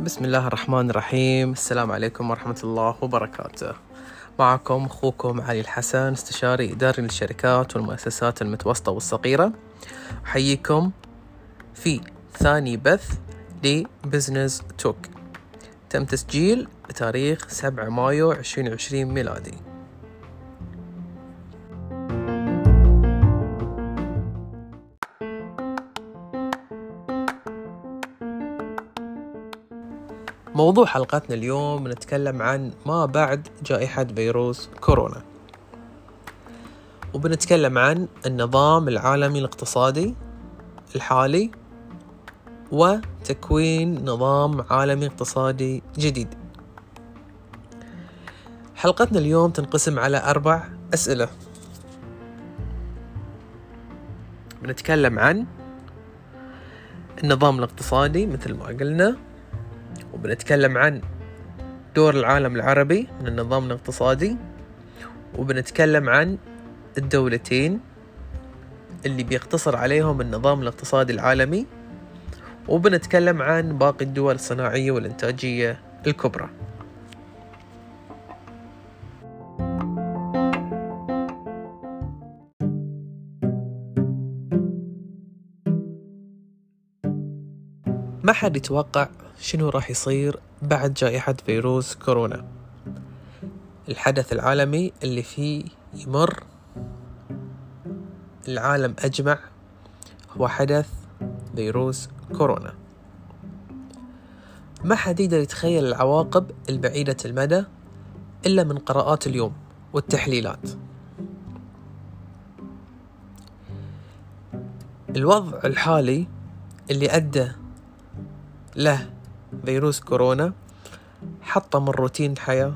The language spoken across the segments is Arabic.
بسم الله الرحمن الرحيم. السلام عليكم ورحمة الله وبركاته. معكم أخوكم علي الحسن استشاري إداري للشركات والمؤسسات المتوسطة والصغيرة. أحييكم في ثاني بث لبزنس توك تم تسجيل بتاريخ 7 مايو 2020 ميلادي. موضوع حلقتنا اليوم بنتكلم عن ما بعد جائحة فيروس كورونا. وبنتكلم عن النظام العالمي الاقتصادي الحالي وتكوين نظام عالمي اقتصادي جديد. حلقتنا اليوم تنقسم على أربع أسئلة. بنتكلم عن النظام الاقتصادي مثل ما قلنا وبنتكلم عن دور العالم العربي من النظام الاقتصادي وبنتكلم عن الدولتين اللي بيقتصر عليهم النظام الاقتصادي العالمي وبنتكلم عن باقي الدول الصناعية والإنتاجية الكبرى. ما حد يتوقع شنو راح يصير بعد جائحة فيروس كورونا. الحدث العالمي اللي فيه يمر. العالم أجمع هو حدث فيروس كورونا. ما حد يقدر يتخيل العواقب البعيدة المدى إلا من قراءات اليوم والتحليلات. الوضع الحالي اللي أدى له فيروس كورونا حطم من روتين الحياة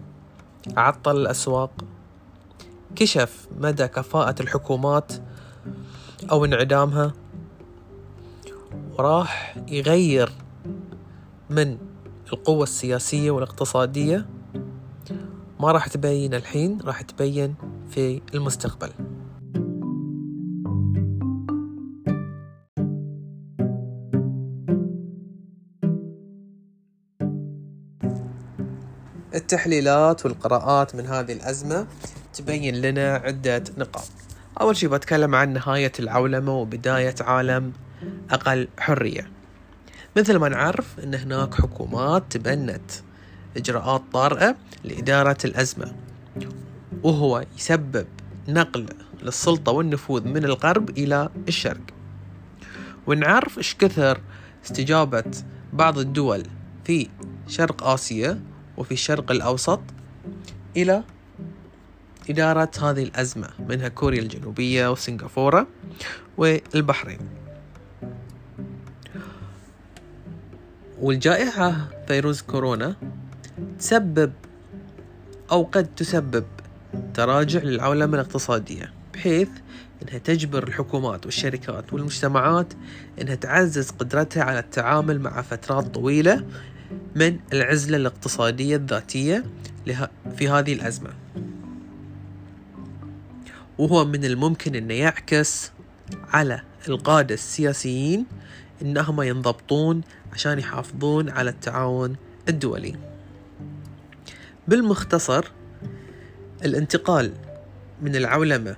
عطل الأسواق كشف مدى كفاءة الحكومات أو انعدامها وراح يغير من القوة السياسية والاقتصادية. ما راح تبين الحين راح تبين في المستقبل. التحليلات والقراءات من هذه الأزمة تبين لنا عدة نقاط. أول شيء بتكلم عن نهاية العولمة وبداية عالم أقل حرية. مثل ما نعرف أن هناك حكومات تبنت إجراءات طارئة لإدارة الأزمة وهو يسبب نقل للسلطة والنفوذ من الغرب إلى الشرق. ونعرف إيش كثر استجابة بعض الدول في شرق آسيا وفي الشرق الأوسط إلى إدارة هذه الأزمة منها كوريا الجنوبية وسنغافورة والبحرين. والجائحة فيروس كورونا تسبب أو قد تسبب تراجع للعولمة الاقتصادية بحيث أنها تجبر الحكومات والشركات والمجتمعات أنها تعزز قدرتها على التعامل مع فترات طويلة من العزلة الاقتصادية الذاتية في هذه الأزمة. وهو من الممكن أنه يعكس على القادة السياسيين أنهم ينضبطون عشان يحافظون على التعاون الدولي. بالمختصر الانتقال من العولمة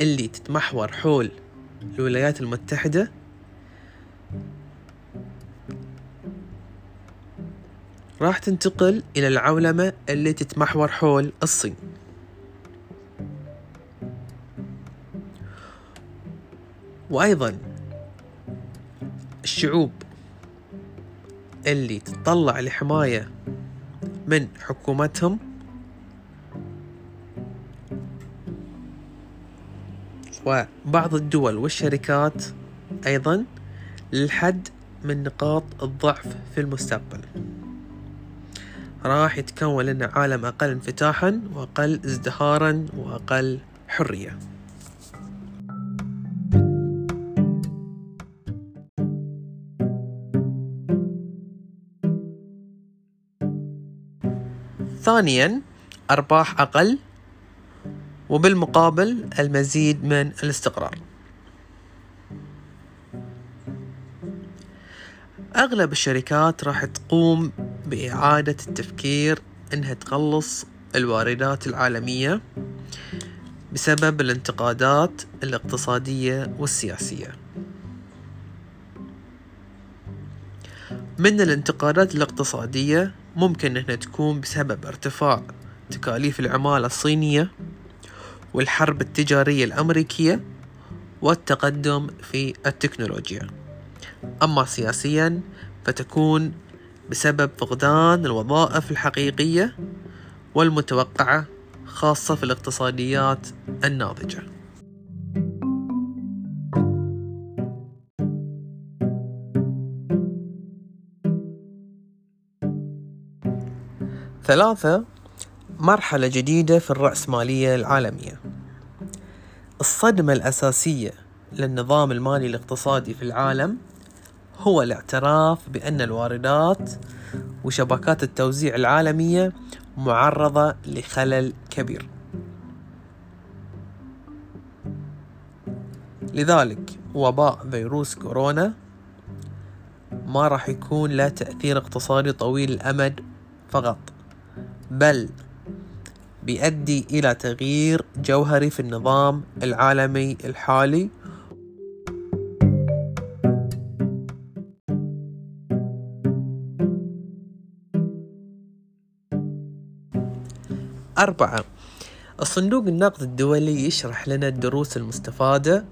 اللي تتمحور حول الولايات المتحدة راح تنتقل إلى العولمة اللي تتمحور حول الصين. وأيضا الشعوب اللي تتطلع لحماية من حكومتهم وبعض الدول والشركات أيضا للحد من نقاط الضعف في المستقبل. راح يتكون لنا عالم أقل انفتاحا وأقل ازدهارا وأقل حرية. ثانيا أرباح أقل وبالمقابل المزيد من الاستقرار. أغلب الشركات راح تقوم بإعادة التفكير إنها تخلص الواردات العالمية بسبب الانتقادات الاقتصادية والسياسية. من الانتقادات الاقتصادية ممكن إنها تكون بسبب ارتفاع تكاليف العمالة الصينية والحرب التجارية الأمريكية والتقدم في التكنولوجيا. أما سياسيا فتكون بسبب فقدان الوظائف الحقيقية والمتوقعة خاصة في الاقتصاديات الناضجة. ثلاثة مرحلة جديدة في الرأسمالية العالمية. الصدمة الأساسية للنظام المالي الاقتصادي في العالم هو الاعتراف بأن الواردات وشبكات التوزيع العالمية معرضة لخلل كبير. لذلك وباء فيروس كورونا ما راح يكون له تأثير اقتصادي طويل الأمد فقط بل بيؤدي إلى تغيير جوهري في النظام العالمي الحالي أربعة. الصندوق النقد الدولي يشرح لنا الدروس المستفادة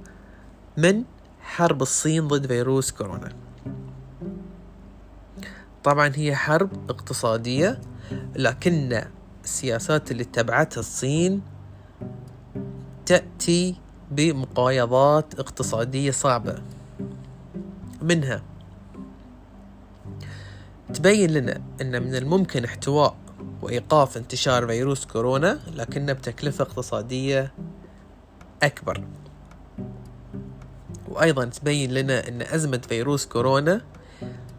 من حرب الصين ضد فيروس كورونا. طبعا هي حرب اقتصادية لكن السياسات اللي اتبعتها الصين تأتي بمقايضات اقتصادية صعبة. منها تبين لنا أن من الممكن احتواء وإيقاف انتشار فيروس كورونا لكنه بتكلفة اقتصادية أكبر. وأيضا تبين لنا أن أزمة فيروس كورونا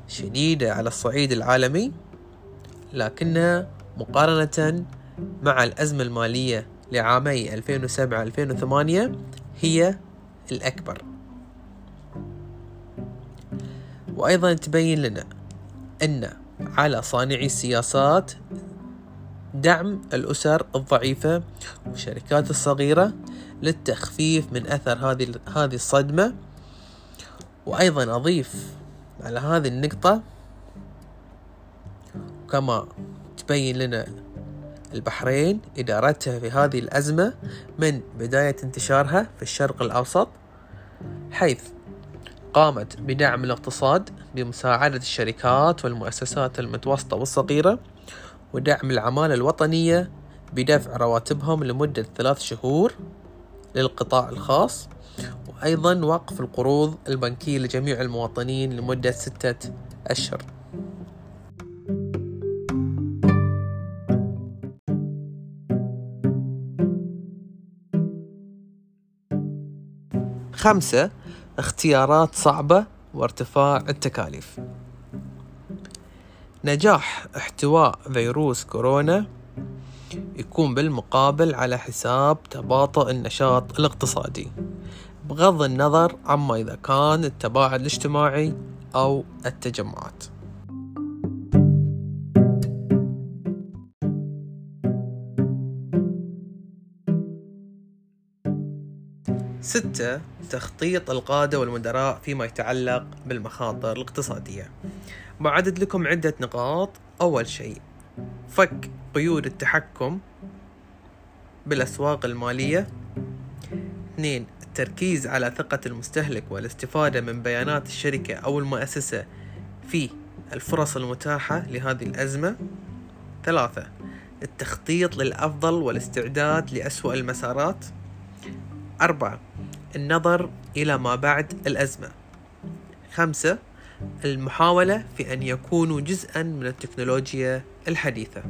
شديدة على الصعيد العالمي لكنها مقارنة مع الأزمة المالية لعامي 2007-2008 هي الأكبر. وأيضا تبين لنا أن على صانعي السياسات دعم الأسر الضعيفة والشركات الصغيرة للتخفيف من أثر هذه هذه الصدمة. وأيضا أضيف على هذه النقطة كما تبين لنا البحرين إدارتها في هذه الأزمة من بداية انتشارها في الشرق الأوسط حيث قامت بدعم الاقتصاد بمساعدة الشركات والمؤسسات المتوسطة والصغيرة ودعم العمالة الوطنية بدفع رواتبهم لمدة ثلاث شهور للقطاع الخاص وأيضا وقف القروض البنكية لجميع المواطنين لمدة ستة أشهر. خمسة اختيارات صعبة وارتفاع التكاليف. نجاح احتواء فيروس كورونا يكون بالمقابل على حساب تباطؤ النشاط الاقتصادي بغض النظر عما إذا كان التباعد الاجتماعي أو التجمعات. ستة تخطيط القادة والمدراء فيما يتعلق بالمخاطر الاقتصادية. بعدد لكم عدة نقاط. أول شيء فك قيود التحكم بالأسواق المالية. اثنين التركيز على ثقة المستهلك والاستفادة من بيانات الشركة أو المؤسسة في الفرص المتاحة لهذه الأزمة. ثلاثة التخطيط للأفضل والاستعداد لأسوأ المسارات. أربعة النظر إلى ما بعد الأزمة. خمسة المحاولة في أن يكونوا جزءا من التكنولوجيا الحديثة.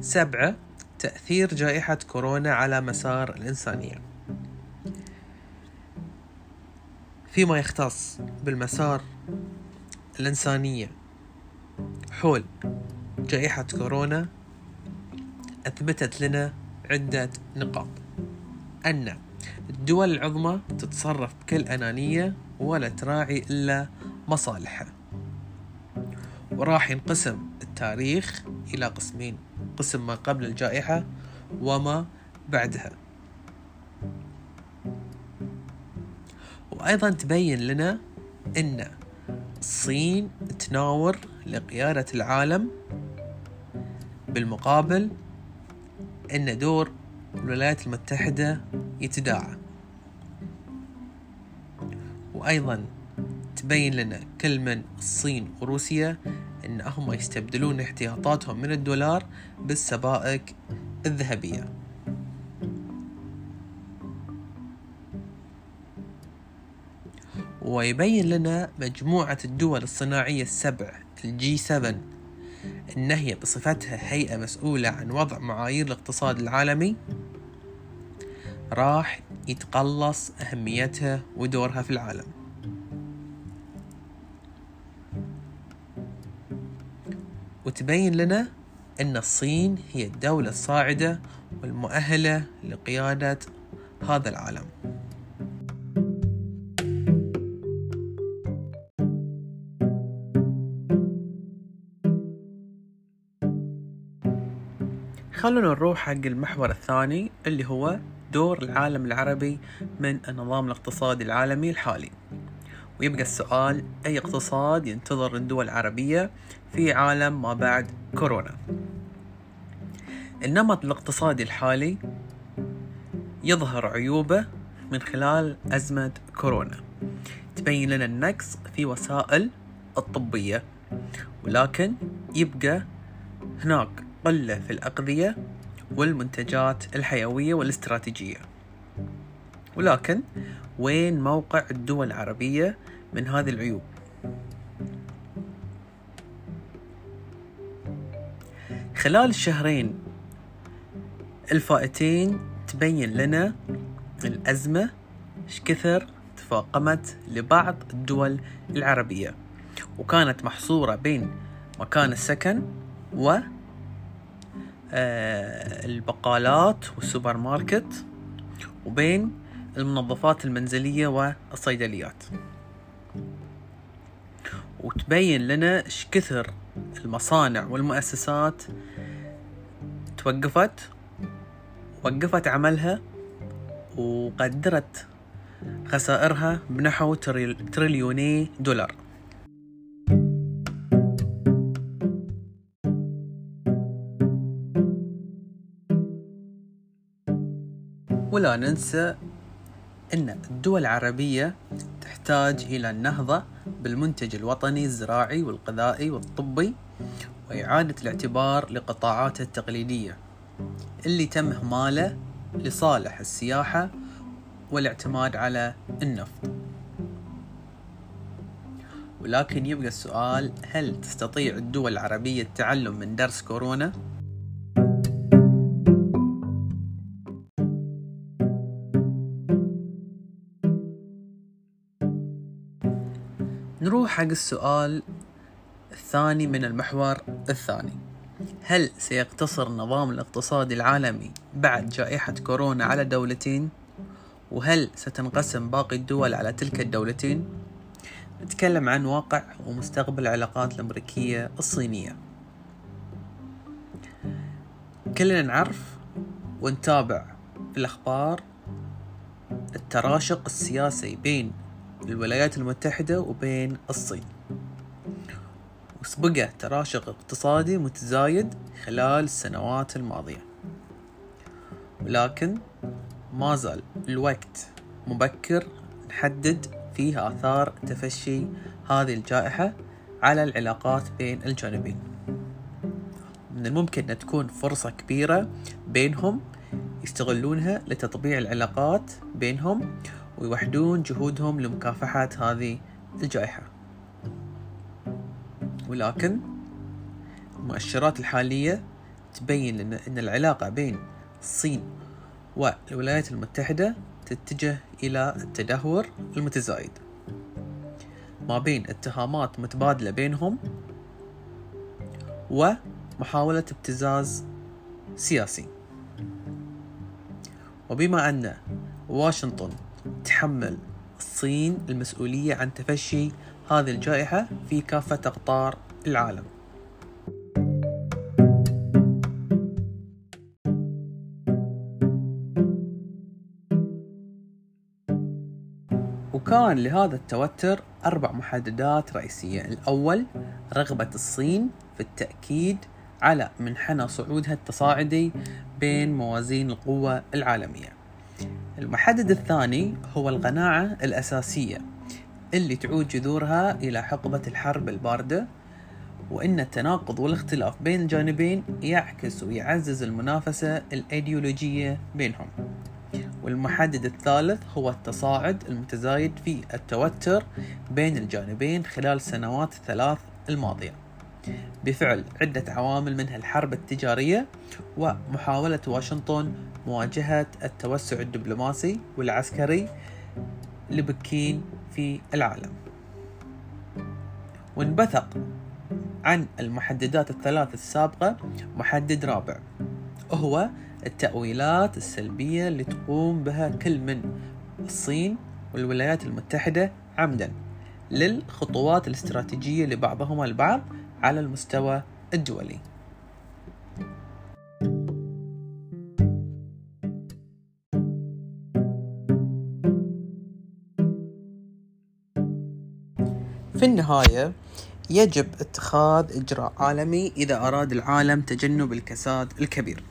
سبعة تأثير جائحة كورونا على مسار الإنسانية. فيما يختص بالمسار الإنسانية حول جائحة كورونا أثبتت لنا عدة نقاط. أن الدول العظمى تتصرف بكل أنانية ولا تراعي إلا مصالحها. وراح ينقسم التاريخ إلى قسمين قسم ما قبل الجائحة وما بعدها. وأيضا تبين لنا أن الصين تناور لقيادة العالم بالمقابل أن دور الولايات المتحدة يتداعى. وأيضا تبين لنا كل من الصين وروسيا أن هم يستبدلون احتياطاتهم من الدولار بالسبائك الذهبية. ويبين لنا مجموعة الدول الصناعية السبع الجي 7 أن هي بصفتها هيئة مسؤولة عن وضع معايير الاقتصاد العالمي راح يتقلص أهميتها ودورها في العالم. وتبين لنا أن الصين هي الدولة الصاعدة والمؤهلة لقيادة هذا العالم. خلونا نروح حق المحور الثاني اللي هو دور العالم العربي من النظام الاقتصادي العالمي الحالي. ويبقى السؤال أي اقتصاد ينتظر الدول العربية في عالم ما بعد كورونا؟ النمط الاقتصادي الحالي يظهر عيوبه من خلال أزمة كورونا. تبين لنا النقص في وسائل الطبية ولكن يبقى هناك قلة في الأغذية والمنتجات الحيوية والاستراتيجية. ولكن وين موقع الدول العربية من هذه العيوب؟ خلال الشهرين الفائتين تبين لنا الأزمة إيش كثر تفاقمت لبعض الدول العربية. وكانت محصورة بين مكان السكن و البقالات والسوبر ماركت وبين المنظفات المنزلية والصيدليات. وتبين لنا إيش كثر المصانع والمؤسسات توقفت وقفت عملها وقدرت خسائرها بنحو تريليوني دولار. ولا ننسى أن الدول العربية تحتاج إلى النهضة بالمنتج الوطني الزراعي والغذائي والطبي وإعادة الاعتبار لقطاعاتها التقليدية اللي تم إهماله لصالح السياحة والاعتماد على النفط ولكن يبقى السؤال هل تستطيع الدول العربية التعلم من درس كورونا؟ نروح حق السؤال الثاني من المحور الثاني هل سيقتصر النظام الاقتصادي العالمي بعد جائحة كورونا على دولتين؟ وهل ستنقسم باقي الدول على تلك الدولتين؟ نتكلم عن واقع ومستقبل العلاقات الأمريكية الصينية كلنا نعرف ونتابع الأخبار التراشق السياسي بين الولايات المتحدة وبين الصين. وسبقه تراشق اقتصادي متزايد خلال السنوات الماضية. ولكن ما زال الوقت مبكر نحدد فيه آثار تفشي هذه الجائحة على العلاقات بين الجانبين. من الممكن أن تكون فرصة كبيرة بينهم يستغلونها لتطبيع العلاقات بينهم ويوحدون جهودهم لمكافحة هذه الجائحة. ولكن المؤشرات الحالية تبين لنا أن العلاقة بين الصين والولايات المتحدة تتجه إلى التدهور المتزايد. ما بين اتهامات متبادلة بينهم ومحاولة ابتزاز سياسي. وبما أن واشنطن تحمل الصين المسؤولية عن تفشي هذه الجائحة في كافة أقطار العالم. وكان لهذا التوتر أربع محددات رئيسية. الأول رغبة الصين في التأكيد على منحنى صعودها التصاعدي بين موازين القوة العالمية. المحدد الثاني هو القناعة الأساسية اللي تعود جذورها إلى حقبة الحرب الباردة وإن التناقض والاختلاف بين الجانبين يعكس ويعزز المنافسة الأيديولوجية بينهم. والمحدد الثالث هو التصاعد المتزايد في التوتر بين الجانبين خلال السنوات الثلاث الماضية. بفعل عدة عوامل منها الحرب التجارية ومحاولة واشنطن مواجهة التوسع الدبلوماسي والعسكري لبكين في العالم. وانبثق عن المحددات الثلاث السابقة محدد رابع وهو التأويلات السلبية اللي تقوم بها كل من الصين والولايات المتحدة عمدا للخطوات الاستراتيجية لبعضهما البعض على المستوى الدولي. في النهاية يجب اتخاذ إجراء عالمي إذا أراد العالم تجنب الكساد الكبير.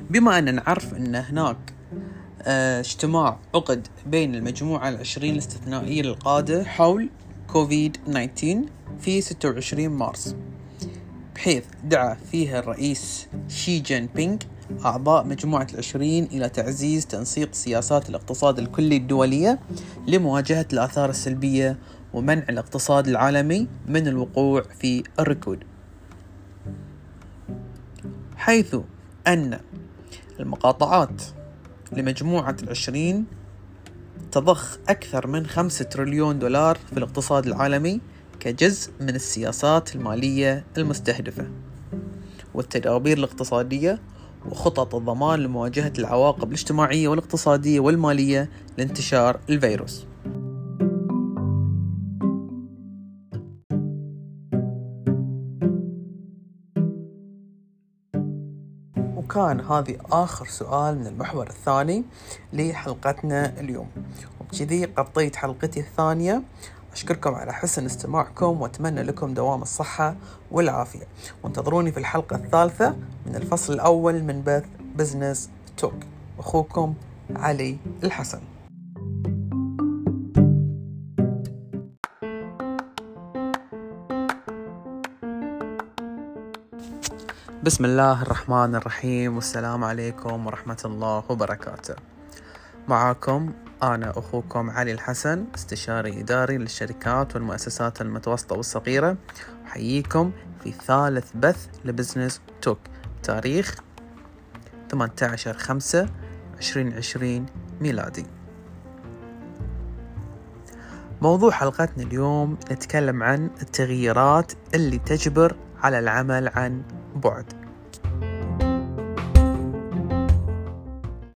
بما أن نعرف أن هناك آه، اجتماع عقد بين المجموعة العشرين الاستثنائية للقادة حول كوفيد 19 في 26 مارس بحيث دعا فيها الرئيس شي جين بينغ أعضاء مجموعة العشرين إلى تعزيز تنسيق سياسات الاقتصاد الكلي الدولية لمواجهة الآثار السلبية ومنع الاقتصاد العالمي من الوقوع في الركود. حيث أن المقاطعات لمجموعة العشرين تضخ أكثر من خمسة تريليون دولار في الاقتصاد العالمي كجزء من السياسات المالية المستهدفة. والتدابير الاقتصادية وخطط الضمان لمواجهة العواقب الاجتماعية والاقتصادية والمالية لانتشار الفيروس. وكان هذه آخر سؤال من المحور الثاني لحلقتنا اليوم. وبكذي قضيت حلقتي الثانية. أشكركم على حسن استماعكم وأتمنى لكم دوام الصحة والعافية. وانتظروني في الحلقة الثالثة من الفصل الأول من بث بزنس توك أخوكم علي الحسن. بسم الله الرحمن الرحيم والسلام عليكم ورحمة الله وبركاته معاكم أنا أخوكم علي الحسن استشاري إداري للشركات والمؤسسات المتوسطة والصغيرة أحييكم في ثالث بث لبزنس توك تاريخ 18 5 2020 ميلادي موضوع حلقتنا اليوم نتكلم عن التغييرات اللي تجبر على العمل عن بعد